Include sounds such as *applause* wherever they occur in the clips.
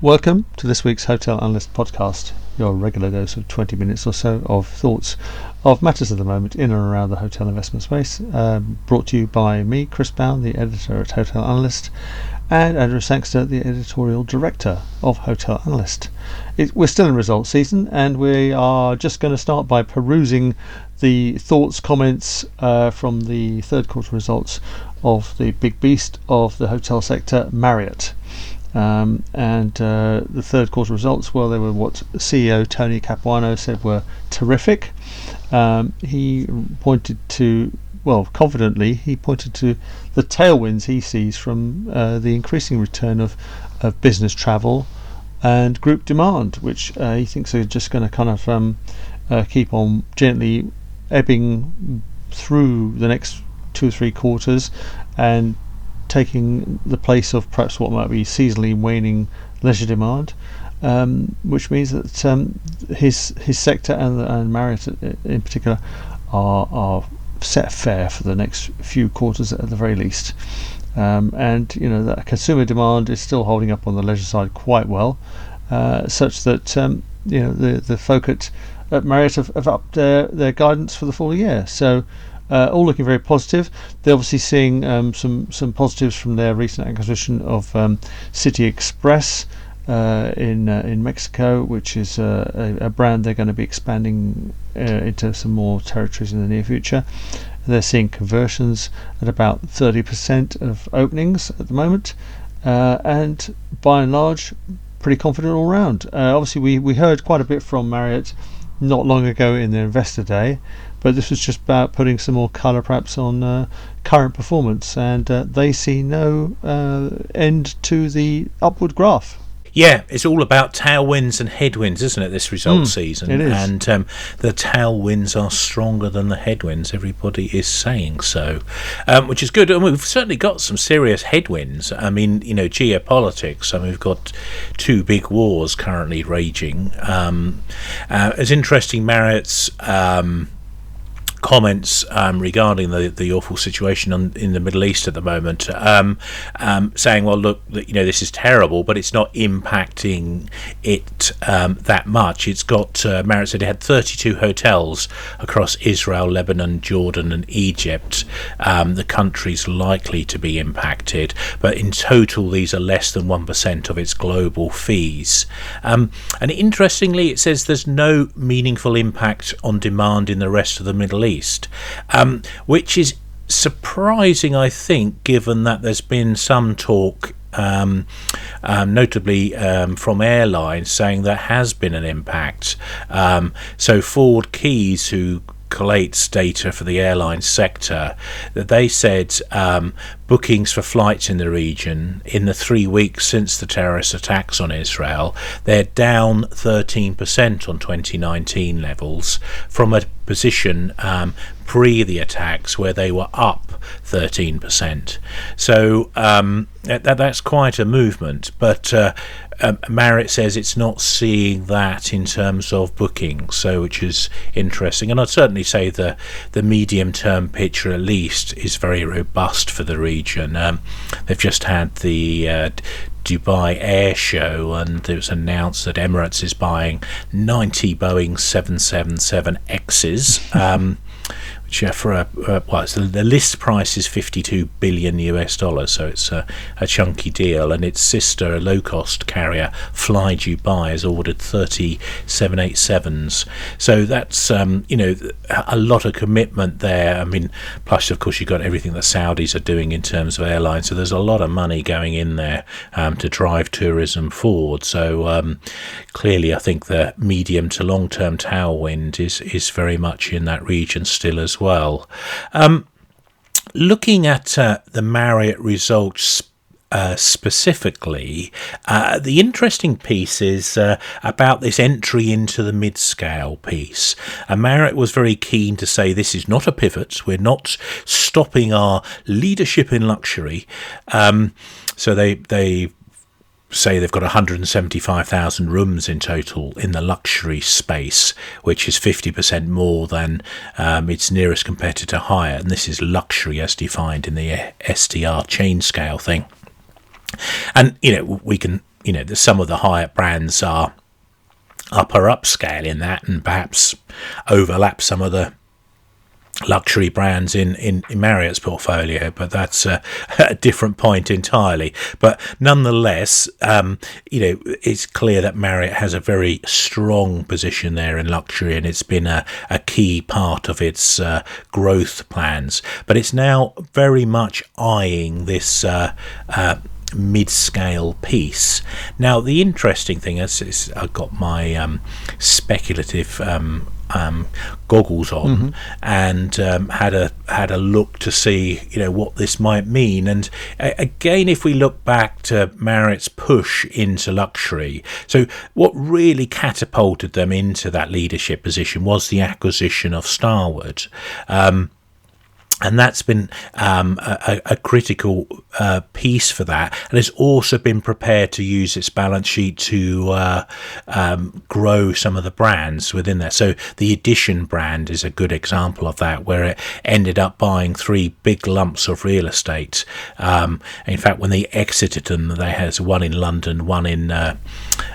Welcome to this week's Hotel Analyst podcast, your regular dose of 20 minutes or so of thoughts of matters of the moment in and around the hotel investment space. Um, brought to you by me, Chris Bown, the editor at Hotel Analyst, and Andrew Sangster, the editorial director of Hotel Analyst. It, we're still in results season, and we are just going to start by perusing the thoughts, comments uh, from the third quarter results of the big beast of the hotel sector, Marriott. Um, and uh, the third quarter results, well, they were what CEO Tony Capuano said were terrific. Um, he pointed to, well, confidently, he pointed to the tailwinds he sees from uh, the increasing return of, of business travel and group demand, which uh, he thinks are just going to kind of um, uh, keep on gently ebbing through the next two or three quarters and taking the place of perhaps what might be seasonally waning leisure demand, um, which means that um, his his sector and, and Marriott in particular are are set fair for the next few quarters at the very least. Um, and you know that consumer demand is still holding up on the leisure side quite well, uh, such that um, you know the the folk at, at Marriott have, have upped their, their guidance for the full year. So uh, all looking very positive. They're obviously seeing um, some some positives from their recent acquisition of um, City Express uh, in uh, in Mexico, which is uh, a, a, brand they're going to be expanding uh, into some more territories in the near future. They're seeing conversions at about 30% of openings at the moment, uh, and by and large, pretty confident all round. obviously, we, we heard quite a bit from Marriott not long ago in their investor day, but this was just about putting some more colour perhaps on uh, current performance, and uh, they see no uh, end to the upward graph. Yeah, it's all about tailwinds and headwinds, isn't it? This result mm, season, it is. and um, the tailwinds are stronger than the headwinds. Everybody is saying so, um, which is good. And we've certainly got some serious headwinds. I mean, you know, geopolitics. I mean, we've got two big wars currently raging. Um, uh, it's interesting. Marriott's. Comments um, regarding the, the awful situation on, in the Middle East at the moment, um, um, saying, "Well, look, you know, this is terrible, but it's not impacting it um, that much." It's got uh, Marriott said it had 32 hotels across Israel, Lebanon, Jordan, and Egypt. Um, the countries likely to be impacted, but in total, these are less than one percent of its global fees. Um, and interestingly, it says there's no meaningful impact on demand in the rest of the Middle East least, um, which is surprising, I think, given that there's been some talk um, um, notably um, from airlines, saying there has been an impact. Um, so ForwardKeys, who collates data for the airline sector, that they said um, bookings for flights in the region in the three weeks since the terrorist attacks on Israel, they're down 13% on 2019 levels from a position um, pre the attacks where they were up 13%. So um, that, that's quite a movement. But uh, um, Marriott says it's not seeing that in terms of bookings, so which is interesting. And I'd certainly say the the medium term picture at least is very robust for the region. Um, they've just had the uh, Dubai Air Show, and it was announced that Emirates is buying 90 Boeing 777Xs. *laughs* Um, for a uh, well, the list price is 52 billion US dollars, so it's a, a chunky deal. And its sister a low cost carrier, Fly Dubai, has ordered 30 787s. So that's um, you know a lot of commitment there. I mean, plus of course you've got everything that Saudis are doing in terms of airlines. So there's a lot of money going in there um, to drive tourism forward. So um, clearly, I think the medium to long term tailwind is is very much in that region still as well. Um, looking at uh, the Marriott results uh, specifically, uh, the interesting piece is uh, about this entry into the mid scale piece. And Marriott was very keen to say this is not a pivot, we're not stopping our leadership in luxury. Um, so they, they say they've got 175,000 rooms in total in the luxury space, which is 50% more than um, its nearest competitor Hyatt. And this is luxury as defined in the STR chain scale thing. And, you know, we can you know, some of the Hyatt brands are upper upscale in that, and perhaps overlap some of the luxury brands in, in, in, Marriott's portfolio, but that's a, *laughs* a, different point entirely. But nonetheless, um, you know, it's clear that Marriott has a very strong position there in luxury, and it's been a, a key part of its uh, growth plans. But it's now very much eyeing this. Uh, uh, mid-scale piece. Now, the interesting thing is, is I've got my um, speculative um, um, goggles on mm-hmm. and um, had a had a look to see you know what this might mean. And again, if we look back to Marriott's push into luxury, so what really catapulted them into that leadership position was the acquisition of Starwood. Um, and that's been um, a, a, critical uh, piece for that, and it's also been prepared to use its balance sheet to uh, um, grow some of the brands within there. So the Edition brand is a good example of that, where it ended up buying three big lumps of real estate. Um, in fact, when they exited them, they had one in London, one in uh,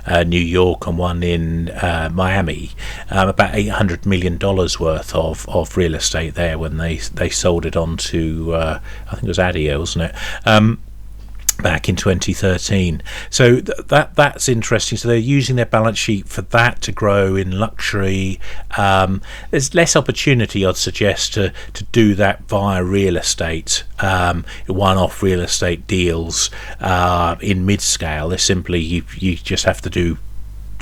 uh New York, and one in uh, Miami. Um, about eight hundred million dollars worth of, of real estate there when they they sold it on to, uh, I think it was Adia, wasn't it? Um, back in 2013. So th- that that's interesting. So they're using their balance sheet for that to grow in luxury. Um, there's less opportunity, I'd suggest, to to do that via real estate, um, one-off real estate deals uh, in mid-scale. They simply you you just have to do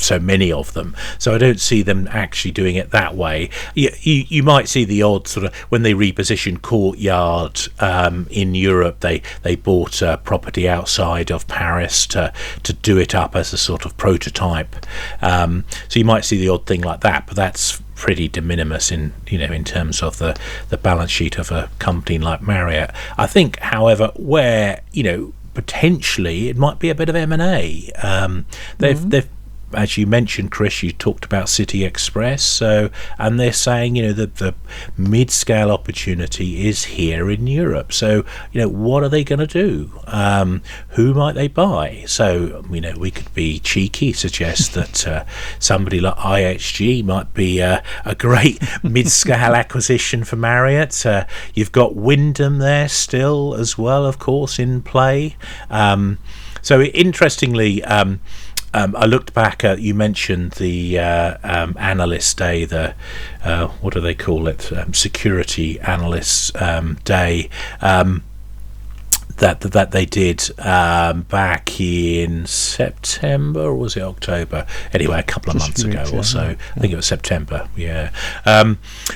so many of them. So I don't see them actually doing it that way. You, you, you might see the odd sort of when they repositioned Courtyard um, in Europe, they they bought a property outside of Paris to to do it up as a sort of prototype. Um, so you might see the odd thing like that, but that's pretty de minimis in you know in terms of the the balance sheet of a company like Marriott. I think, however, where you know potentially it might be a bit of M and A. Um, they've mm-hmm. they've as you mentioned, Chris, you talked about City Express. So, and they're saying, you know, that the mid-scale opportunity is here in Europe. So, you know, what are they going to do? Um, who might they buy? So, you know, we could be cheeky, suggest *laughs* that uh, somebody like IHG might be a great *laughs* mid-scale acquisition for Marriott. Uh, you've got Wyndham there still as well, of course, in play. Um, so, interestingly. Um, um, I looked back at you mentioned the uh, um, analyst day, the uh, what do they call it? Um, security analysts um, day. Um, that, that they did um, back in September or was it October? Anyway, a couple of Just months ago or so. Yeah. I think it was September. Yeah,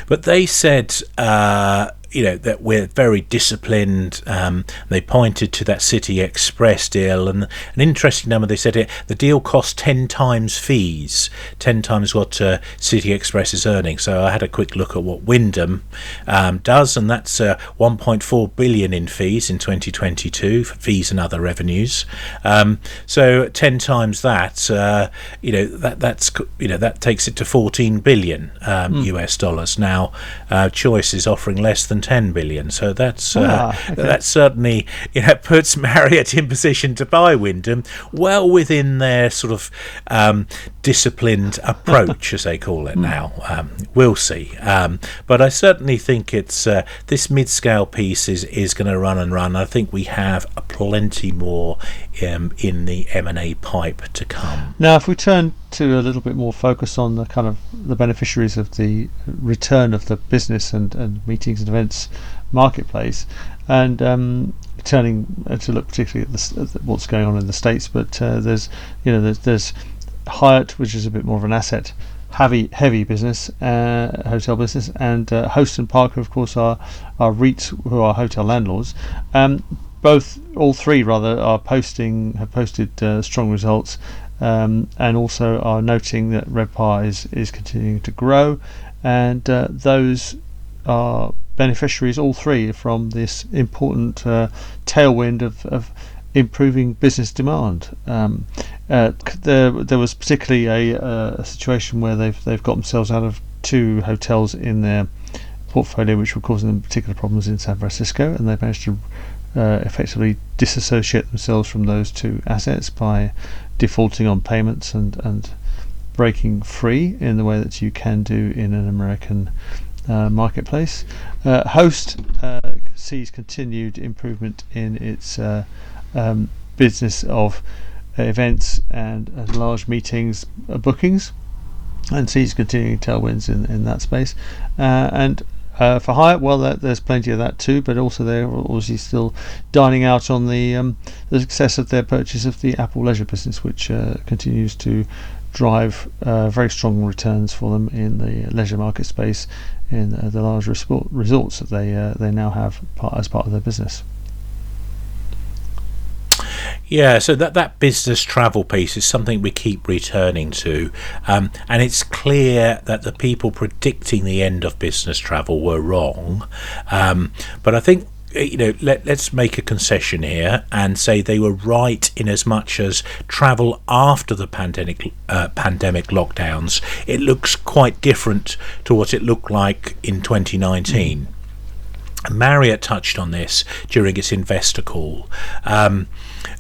but they said uh, you know that we're very disciplined. Um, they pointed to that City Express deal, and an interesting number. They said it the deal cost ten times fees, ten times what uh, City Express is earning. So I had a quick look at what Wyndham um, does, and that's uh, 1.4 billion in fees in 2022 for fees and other revenues. Um, so ten times that, uh, you know that that's you know that takes it to 14 billion mm. US dollars. Now, uh, Choice is offering less than 10 billion. So that's uh, ah, okay. that certainly you know *laughs* puts Marriott in position to buy Wyndham well within their sort of um, disciplined approach, as they call it *laughs* hmm. now. Um, we'll see, um, but I certainly think it's uh, this mid-scale piece is is going to run and run. I think we have plenty more um, in the M and A pipe to come. Now, if we turn to a little bit more focus on the kind of the beneficiaries of the return of the business and, and meetings and events marketplace, and um, turning uh, to look particularly at, the, at, what's going on in the states. But uh, there's you know there's, there's Hyatt, which is a bit more of an asset heavy heavy business, uh, hotel business, and uh, Host and Parker, of course, are are REITs who are hotel landlords. Um, both, all three rather, are posting have posted uh, strong results um, and also are noting that RevPAR is, is continuing to grow, and uh, those are beneficiaries, all three, from this important uh, tailwind of, of improving business demand. Um, uh, there, there was particularly a, uh, a, situation where they've they've got themselves out of two hotels in their portfolio, which were causing them particular problems in San Francisco, and they've managed to uh, effectively disassociate themselves from those two assets by defaulting on payments and, and breaking free in the way that you can do in an American uh, marketplace. Uh, Host uh, sees continued improvement in its uh, um, business of events and, and large meetings uh, bookings and sees continuing tailwinds in, in that space. Uh, and uh, for Hyatt, well, there's plenty of that too, but also they're obviously still dining out on the um, the success of their purchase of the Apple Leisure business, which uh, continues to drive uh, very strong returns for them in the leisure market space in uh, the large resorts that they uh, they now have part, as part of their business. Yeah, so that, that business travel piece is something we keep returning to. Um, and it's clear that the people predicting the end of business travel were wrong. Um, but I think you know, let, let's make a concession here and say they were right in as much as travel after the pandemic uh, pandemic lockdowns, it looks quite different to what it looked like in 2019. Mm. Marriott touched on this during its investor call. Um,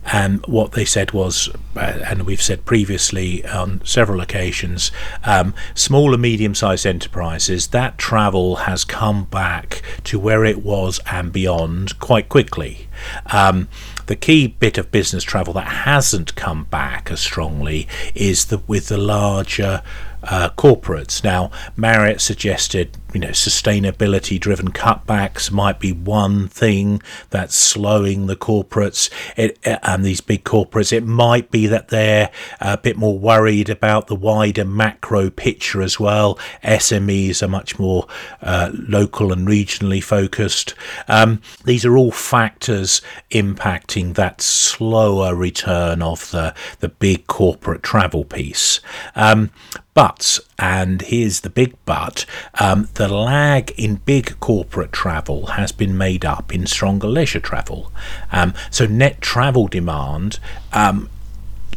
and what they said was, uh, and we've said previously on several occasions, um, small and medium sized enterprises, that travel has come back to where it was and beyond quite quickly. Um, the key bit of business travel that hasn't come back as strongly is the with the larger uh, corporates. Now, Marriott suggested, you know, sustainability driven cutbacks might be one thing that's slowing the corporates it, and these big corporates. It might be that they're a bit more worried about the wider macro picture as well. SMEs are much more uh, local and regionally focused. Um, these are all factors impacting that slower return of the, the big corporate travel piece. Um, but, and here's the big but, um, the lag in big corporate travel has been made up in stronger leisure travel. Um, so net travel demand um,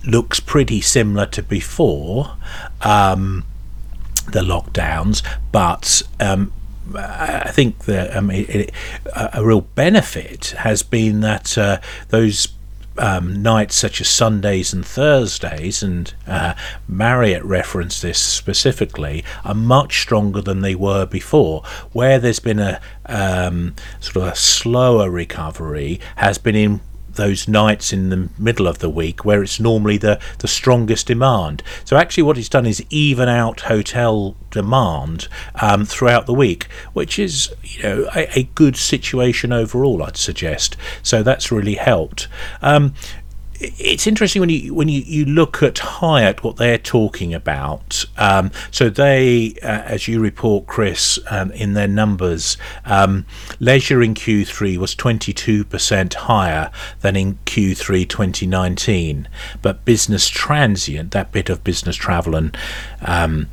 looks pretty similar to before um, the lockdowns, but um, I think that um, it, it, a real benefit has been that uh, those um, nights such as Sundays and Thursdays, and uh, Marriott referenced this specifically, are much stronger than they were before. Where there's been a um, sort of a slower recovery has been in those nights in the middle of the week where it's normally the, the strongest demand. So actually, what it's done is even out hotel demand um, throughout the week, which is you know a, a, good situation overall. I'd suggest. So that's really helped. Um, it's interesting when you when you, you look at Hyatt what they're talking about. Um, so they, uh, as you report, Chris, um, in their numbers, um, leisure in Q3 was 22% higher than in Q3 2019, but business transient, that bit of business travel and um,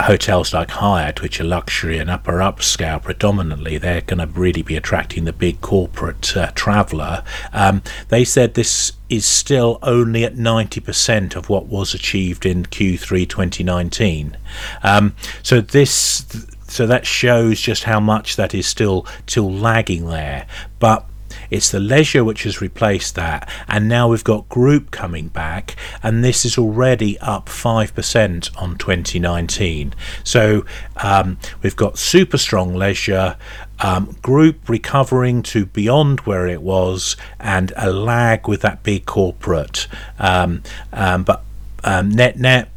hotels like Hyatt, which are luxury and upper upscale predominantly, they're going to really be attracting the big corporate uh, traveller. Um, they said this is still only at 90% of what was achieved in Q3 2019. Um, so this. So that shows just how much that is still still lagging there. But it's the leisure which has replaced that, and now we've got group coming back, and this is already up 5% on 2019. So um, we've got super strong leisure, um, group recovering to beyond where it was, and a lag with that big corporate. Um, um but um, net net,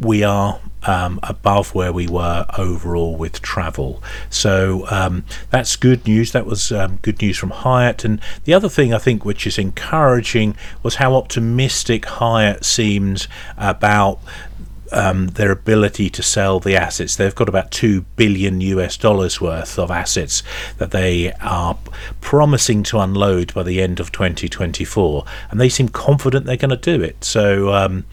we are um, above where we were overall with travel. So um, that's good news. That was um, good news from Hyatt. And the other thing I think which is encouraging was how optimistic Hyatt seems about um, their ability to sell the assets. They've got about two billion US dollars worth of assets that they are promising to unload by the end of 2024, and they seem confident they're going to do it. So, um,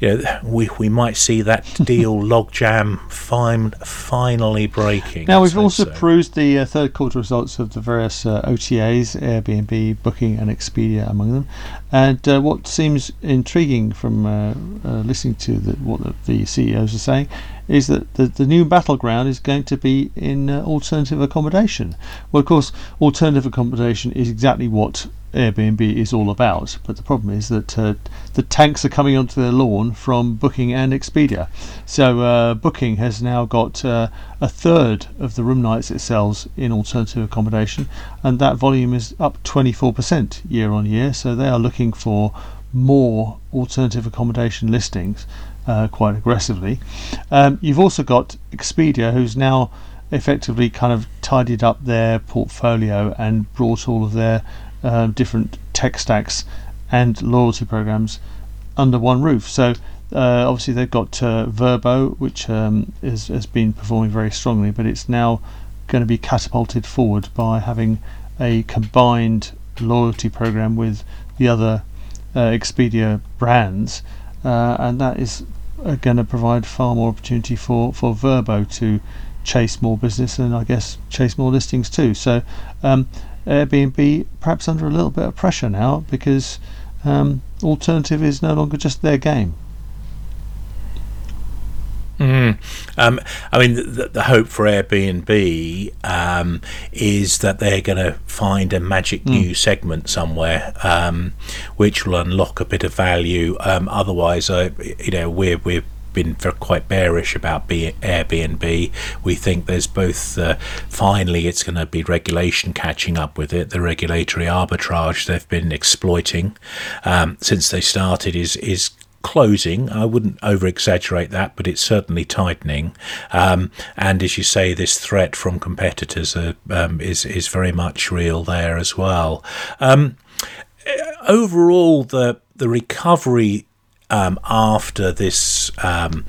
you know, we we might see that *laughs* deal logjam fine, finally breaking. Now we've also so. perused the uh, third quarter results of the various uh, OTAs, Airbnb, Booking, and Expedia among them, and uh, what seems intriguing from uh, uh, listening to the, what the the CEOs are saying is that the, the new battleground is going to be in uh, alternative accommodation. Well, of course, alternative accommodation is exactly what Airbnb is all about. But the problem is that uh, the tanks are coming onto their lawn from Booking and Expedia. So uh, Booking has now got uh, a third of the room nights it sells in alternative accommodation, and that volume is up 24% year on year. So they are looking for more alternative accommodation listings uh, quite aggressively. Um, you've also got Expedia, who's now effectively kind of tidied up their portfolio and brought all of their um, different tech stacks and loyalty programs under one roof. So uh, obviously they've got uh, Vrbo, which um, is, has been performing very strongly, but it's now going to be catapulted forward by having a combined loyalty program with the other uh, Expedia brands, uh, and that is uh, going to provide far more opportunity for, for Vrbo to chase more business and I guess chase more listings too. So um, Airbnb perhaps under a little bit of pressure now because um, alternative is no longer just their game. Mm. Um, I mean, the, the, hope for Airbnb um, is that they're going to find a magic mm. new segment somewhere, um, which will unlock a bit of value. Um, otherwise, uh, you know, we're we're been quite bearish about Airbnb. We think there's both uh, finally it's going to be regulation catching up with it. The regulatory arbitrage they've been exploiting um, since they started is is closing. I wouldn't over exaggerate that, but it's certainly tightening. Um, and as you say, this threat from competitors um, is is very much real there as well. Um, overall, the the recovery um, after this um,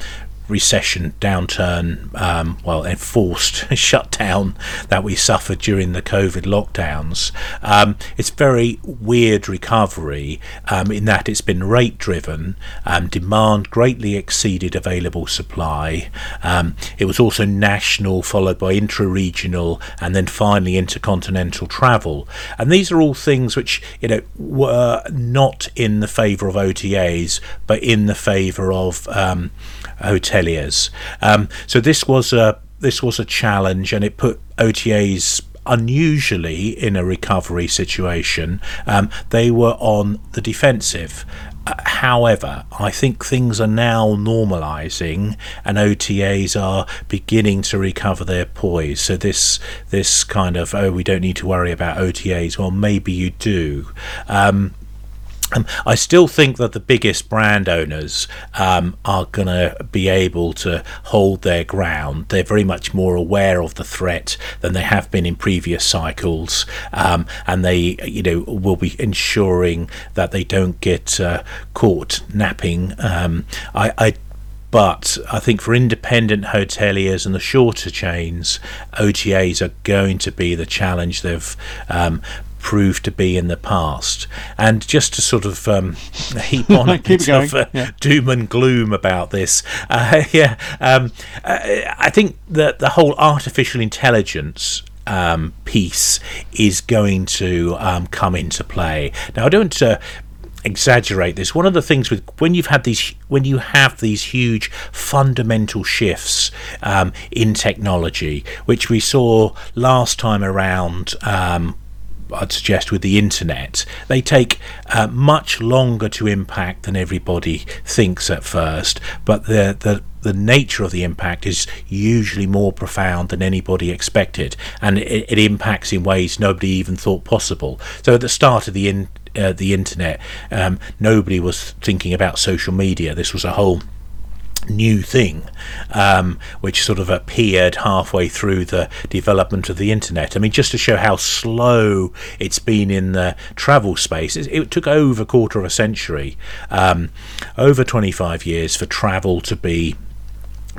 recession downturn, um, well, enforced *laughs* shutdown that we suffered during the COVID lockdowns. Um, it's very weird recovery um, in that it's been rate driven, um, demand greatly exceeded available supply. Um, it was also national, followed by intra regional, and then finally intercontinental travel. And these are all things which, you know, were not in the favour of OTAs, but in the favour of um, hoteliers. Um, so this was a this was a challenge, and it put OTAs unusually in a recovery situation. Um, they were on the defensive. Uh, however, I think things are now normalising, and OTAs are beginning to recover their poise. So this this kind of oh, we don't need to worry about OTAs. Well, maybe you do. Um, um, I still think that the biggest brand owners um, are going to be able to hold their ground. They're very much more aware of the threat than they have been in previous cycles, um, and they, you know, will be ensuring that they don't get uh, caught napping. Um, I, I but I think for independent hoteliers and the shorter chains, OTAs are going to be the challenge. They've um, proved to be in the past. And just to sort of um, *laughs* heap on *laughs* a bit of uh, yeah. doom and gloom about this, uh, *laughs* yeah, um, uh, I think that the whole artificial intelligence um, piece is going to um, come into play. Now, I don't uh, exaggerate this. One of the things with when you've had these when you have these huge fundamental shifts um, in technology, which we saw last time around um, I'd suggest with the internet, they take uh, much longer to impact than everybody thinks at first, but the, the the nature of the impact is usually more profound than anybody expected, and it, it impacts in ways nobody even thought possible. So at the start of the in, uh, the internet, um, nobody was thinking about social media. This was a whole new thing, um, which sort of appeared halfway through the development of the internet. I mean, just to show how slow it's been in the travel space, it, it took over a quarter of a century, um, over 25 years for travel to be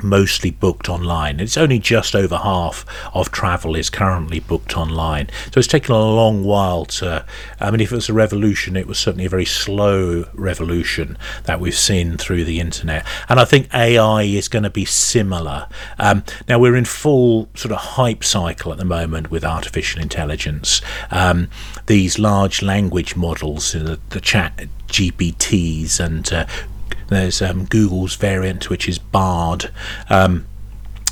mostly booked online. It's only just over half of travel is currently booked online. So it's taken a long while to. I mean, if it was a revolution, it was certainly a very slow revolution that we've seen through the internet. And I think AI is going to be similar. Um, now, we're in full sort of hype cycle at the moment with artificial intelligence. Um, these large language models, the, the chat GPTs and uh, There's um, Google's variant, which is Bard. Um,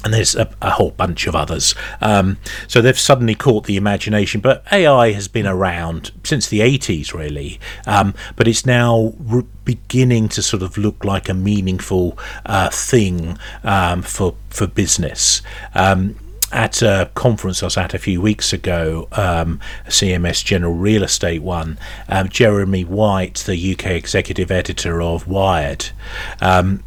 and there's a, a, whole bunch of others. Um, so they've suddenly caught the imagination. But AI has been around since the 80s, really. Um, but it's now re- beginning to sort of look like a meaningful uh, thing um, for for business. Um, at a conference I was at a few weeks ago, um, CMS General Real Estate one, um, Jeremy White, the UK executive editor of Wired, um,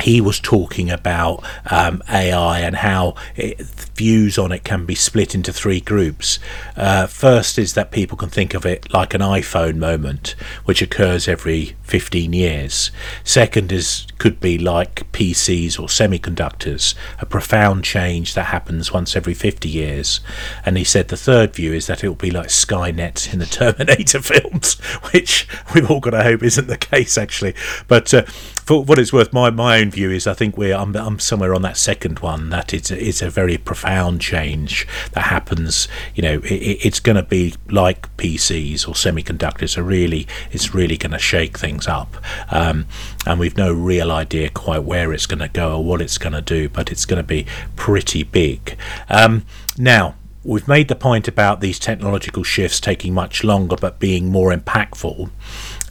he was talking about um, AI and how it, views on it can be split into three groups. Uh, first is that people can think of it like an iPhone moment, which occurs every 15 years. Second is could be like PCs or semiconductors, a profound change that happens once every 50 years. And he said the third view is that it will be like Skynet *laughs* in the Terminator films, *laughs* which we've all got to hope isn't the case actually. But uh, for what it's worth, my, my own view is I think we're I'm, I'm somewhere on that second one that it's a, it's a very profound change that happens. You know, it, it's going to be like PCs or semiconductors. So really, it's really going to shake things up. Um, and we've no real idea quite where it's going to go or what it's going to do, but it's going to be pretty big. Um, now, we've made the point about these technological shifts taking much longer but being more impactful.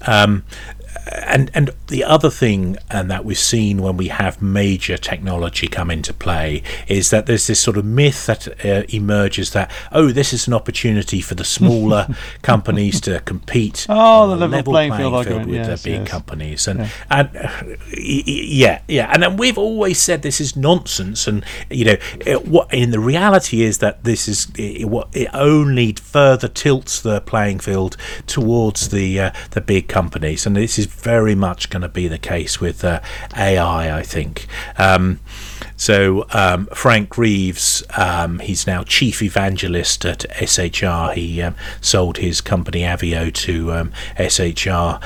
Um, and and the other thing and that we've seen when we have major technology come into play is that there's this sort of myth that uh, emerges that oh this is an opportunity for the smaller *laughs* companies to compete oh the level, level playing, playing field, field with yes, the big yes. companies. And yeah. and uh, yeah yeah. And then we've always said this is nonsense. And you know it, what in the reality is that this is it, what it only further tilts the playing field towards the uh, the big companies. And this is very much going to be the case with uh, AI, I think. Um, so um, Frank Reeves, um, he's now chief evangelist at SHR. He um, sold his company Avvio to um, SHR.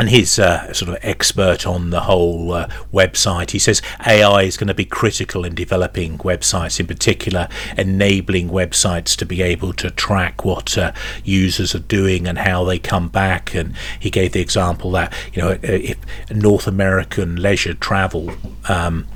And he's uh, sort of expert on the whole uh, website. He says AI is going to be critical in developing websites, in particular, enabling websites to be able to track what uh, users are doing and how they come back. And he gave the example that you know, if North American leisure travel, um,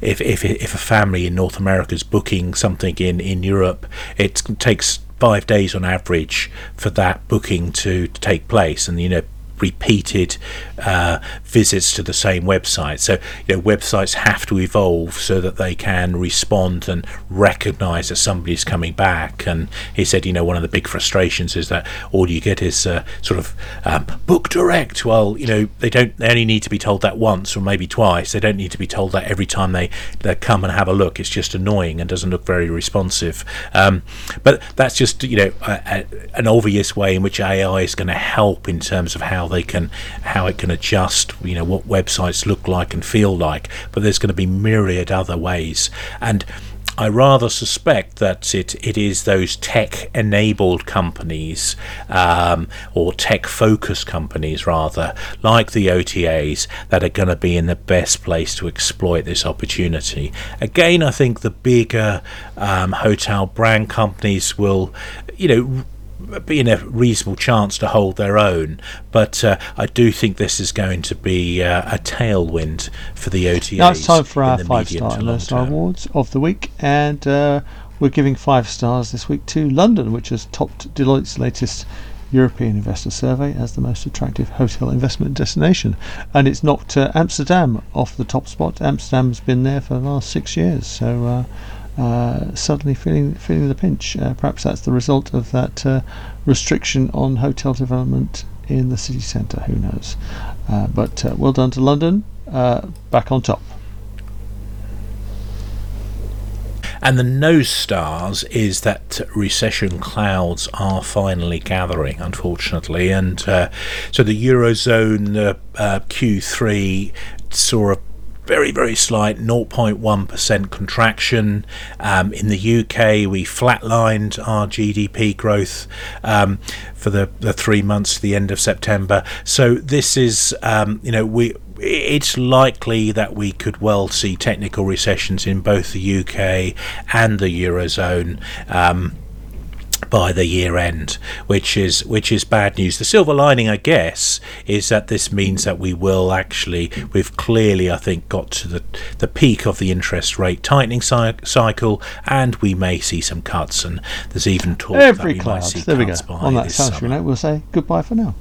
if, if if a family in North America is booking something in in Europe, it takes five days on average for that booking to, to take place, and you know repeated uh, visits to the same website. So, you know, websites have to evolve so that they can respond and recognize that somebody's coming back. And he said, you know, one of the big frustrations is that all you get is uh, sort of um, book direct. Well, you know, they don't, they only need to be told that once or maybe twice. They don't need to be told that every time they, they come and have a look. It's just annoying and doesn't look very responsive. Um, but that's just, you know, a, a, an obvious way in which AI is going to help in terms of how they can, how it can adjust you know what websites look like and feel like, but there's going to be myriad other ways. And I rather suspect that it, it is those tech enabled companies um, or tech focused companies, rather, like the OTAs, that are going to be in the best place to exploit this opportunity. Again, I think the bigger um, hotel brand companies will, you know, being a reasonable chance to hold their own. But uh, I do think this is going to be uh, a tailwind for the OTAs. Now it's time for our five star Star Awards of the week, and uh, we're giving five stars this week to London, which has topped Deloitte's latest. European Investor Survey as the most attractive hotel investment destination, and it's knocked uh, Amsterdam off the top spot. Amsterdam's been there for the last six years, so uh, suddenly feeling feeling the pinch. Uh, perhaps that's the result of that uh, restriction on hotel development in the city centre. Who knows? Uh, but uh, well done to London. back on top. And the no stars is that recession clouds are finally gathering, unfortunately. And so the Eurozone uh, uh, Q3 saw a very, very slight 0.1% contraction. Um, in the UK, we flatlined our GDP growth um, for the, the three months to the end of September. So this is, um, you know, we it's likely that we could well see technical recessions in both the UK and the Eurozone. Um, by the year end, which is which is bad news. The silver lining, I guess, is that this means that we will actually we've clearly, I think, got to the the peak of the interest rate tightening cy- cycle, and we may see some cuts. And there's even talk Every that we cloud. might see There we go. On that summer. note, we'll say goodbye for now.